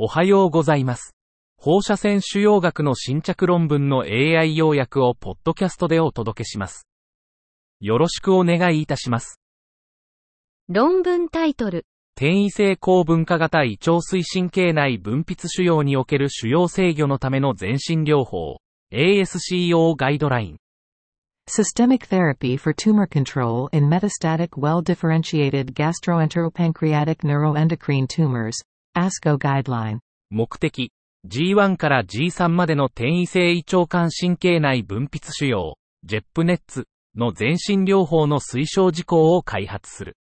おはようございます。放射線腫瘍学の新着論文の AI 要約をポッドキャストでお届けします。よろしくお願いいたします。論文タイトル。転移性高分化型胃腸推進系内分泌腫瘍における腫瘍制御のための全身療法 ASCO ガイドライン Systemic therapy for tumor control in metastatic well-differentiated gastroenteropancreatic neuroendocrine tumors. ASCO guideline. 目的 G1 から G3 までの転移性胃腸管神経内分泌腫瘍 JEP ネッツの全身療法の推奨事項を開発する。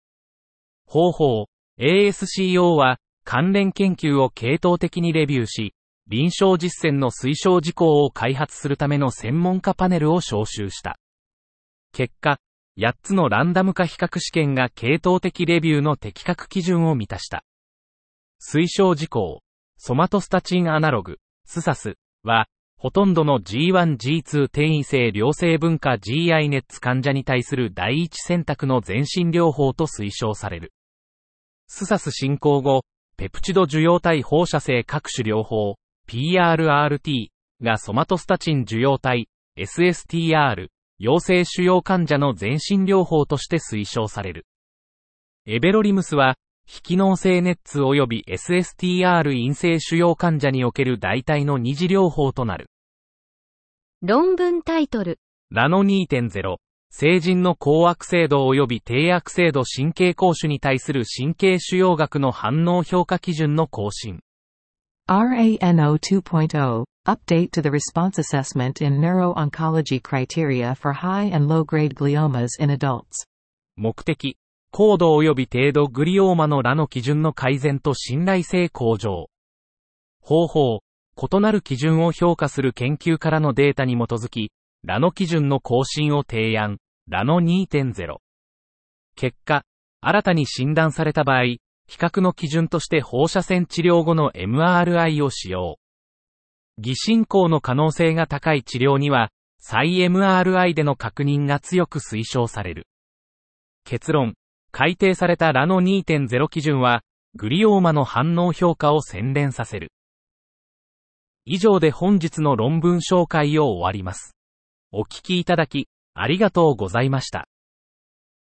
方法 ASCO は関連研究を系統的にレビューし、臨床実践の推奨事項を開発するための専門家パネルを招集した。結果、8つのランダム化比較試験が系統的レビューの適格基準を満たした。推奨事項、ソマトスタチンアナログ、スサスは、ほとんどの G1、G2 転移性良性分化 GI ネッツ患者に対する第一選択の全身療法と推奨される。スサス進行後、ペプチド受容体放射性各種療法、PRRT がソマトスタチン受容体、SSTR、陽性腫瘍患者の全身療法として推奨される。エベロリムスは、非機能性ネッツ及び SSTR 陰性腫瘍患者における代替の二次療法となる。論文タイトル。ラノ2.0、成人の高悪性度及び低悪性度神経膠腫に対する神経腫瘍学の反応評価基準の更新。RANO 2.0 Update to the response assessment in neuro-oncology criteria for high and low-grade gliomas in adults. 目的、高度及び程度グリオーマのラの基準の改善と信頼性向上。方法、異なる基準を評価する研究からのデータに基づき、ラの基準の更新を提案、ラの2.0。結果、新たに診断された場合、比較の基準として放射線治療後の MRI を使用。偽進行の可能性が高い治療には、再 MRI での確認が強く推奨される。結論、改定されたラノ2.0基準は、グリオーマの反応評価を洗練させる。以上で本日の論文紹介を終わります。お聞きいただき、ありがとうございました。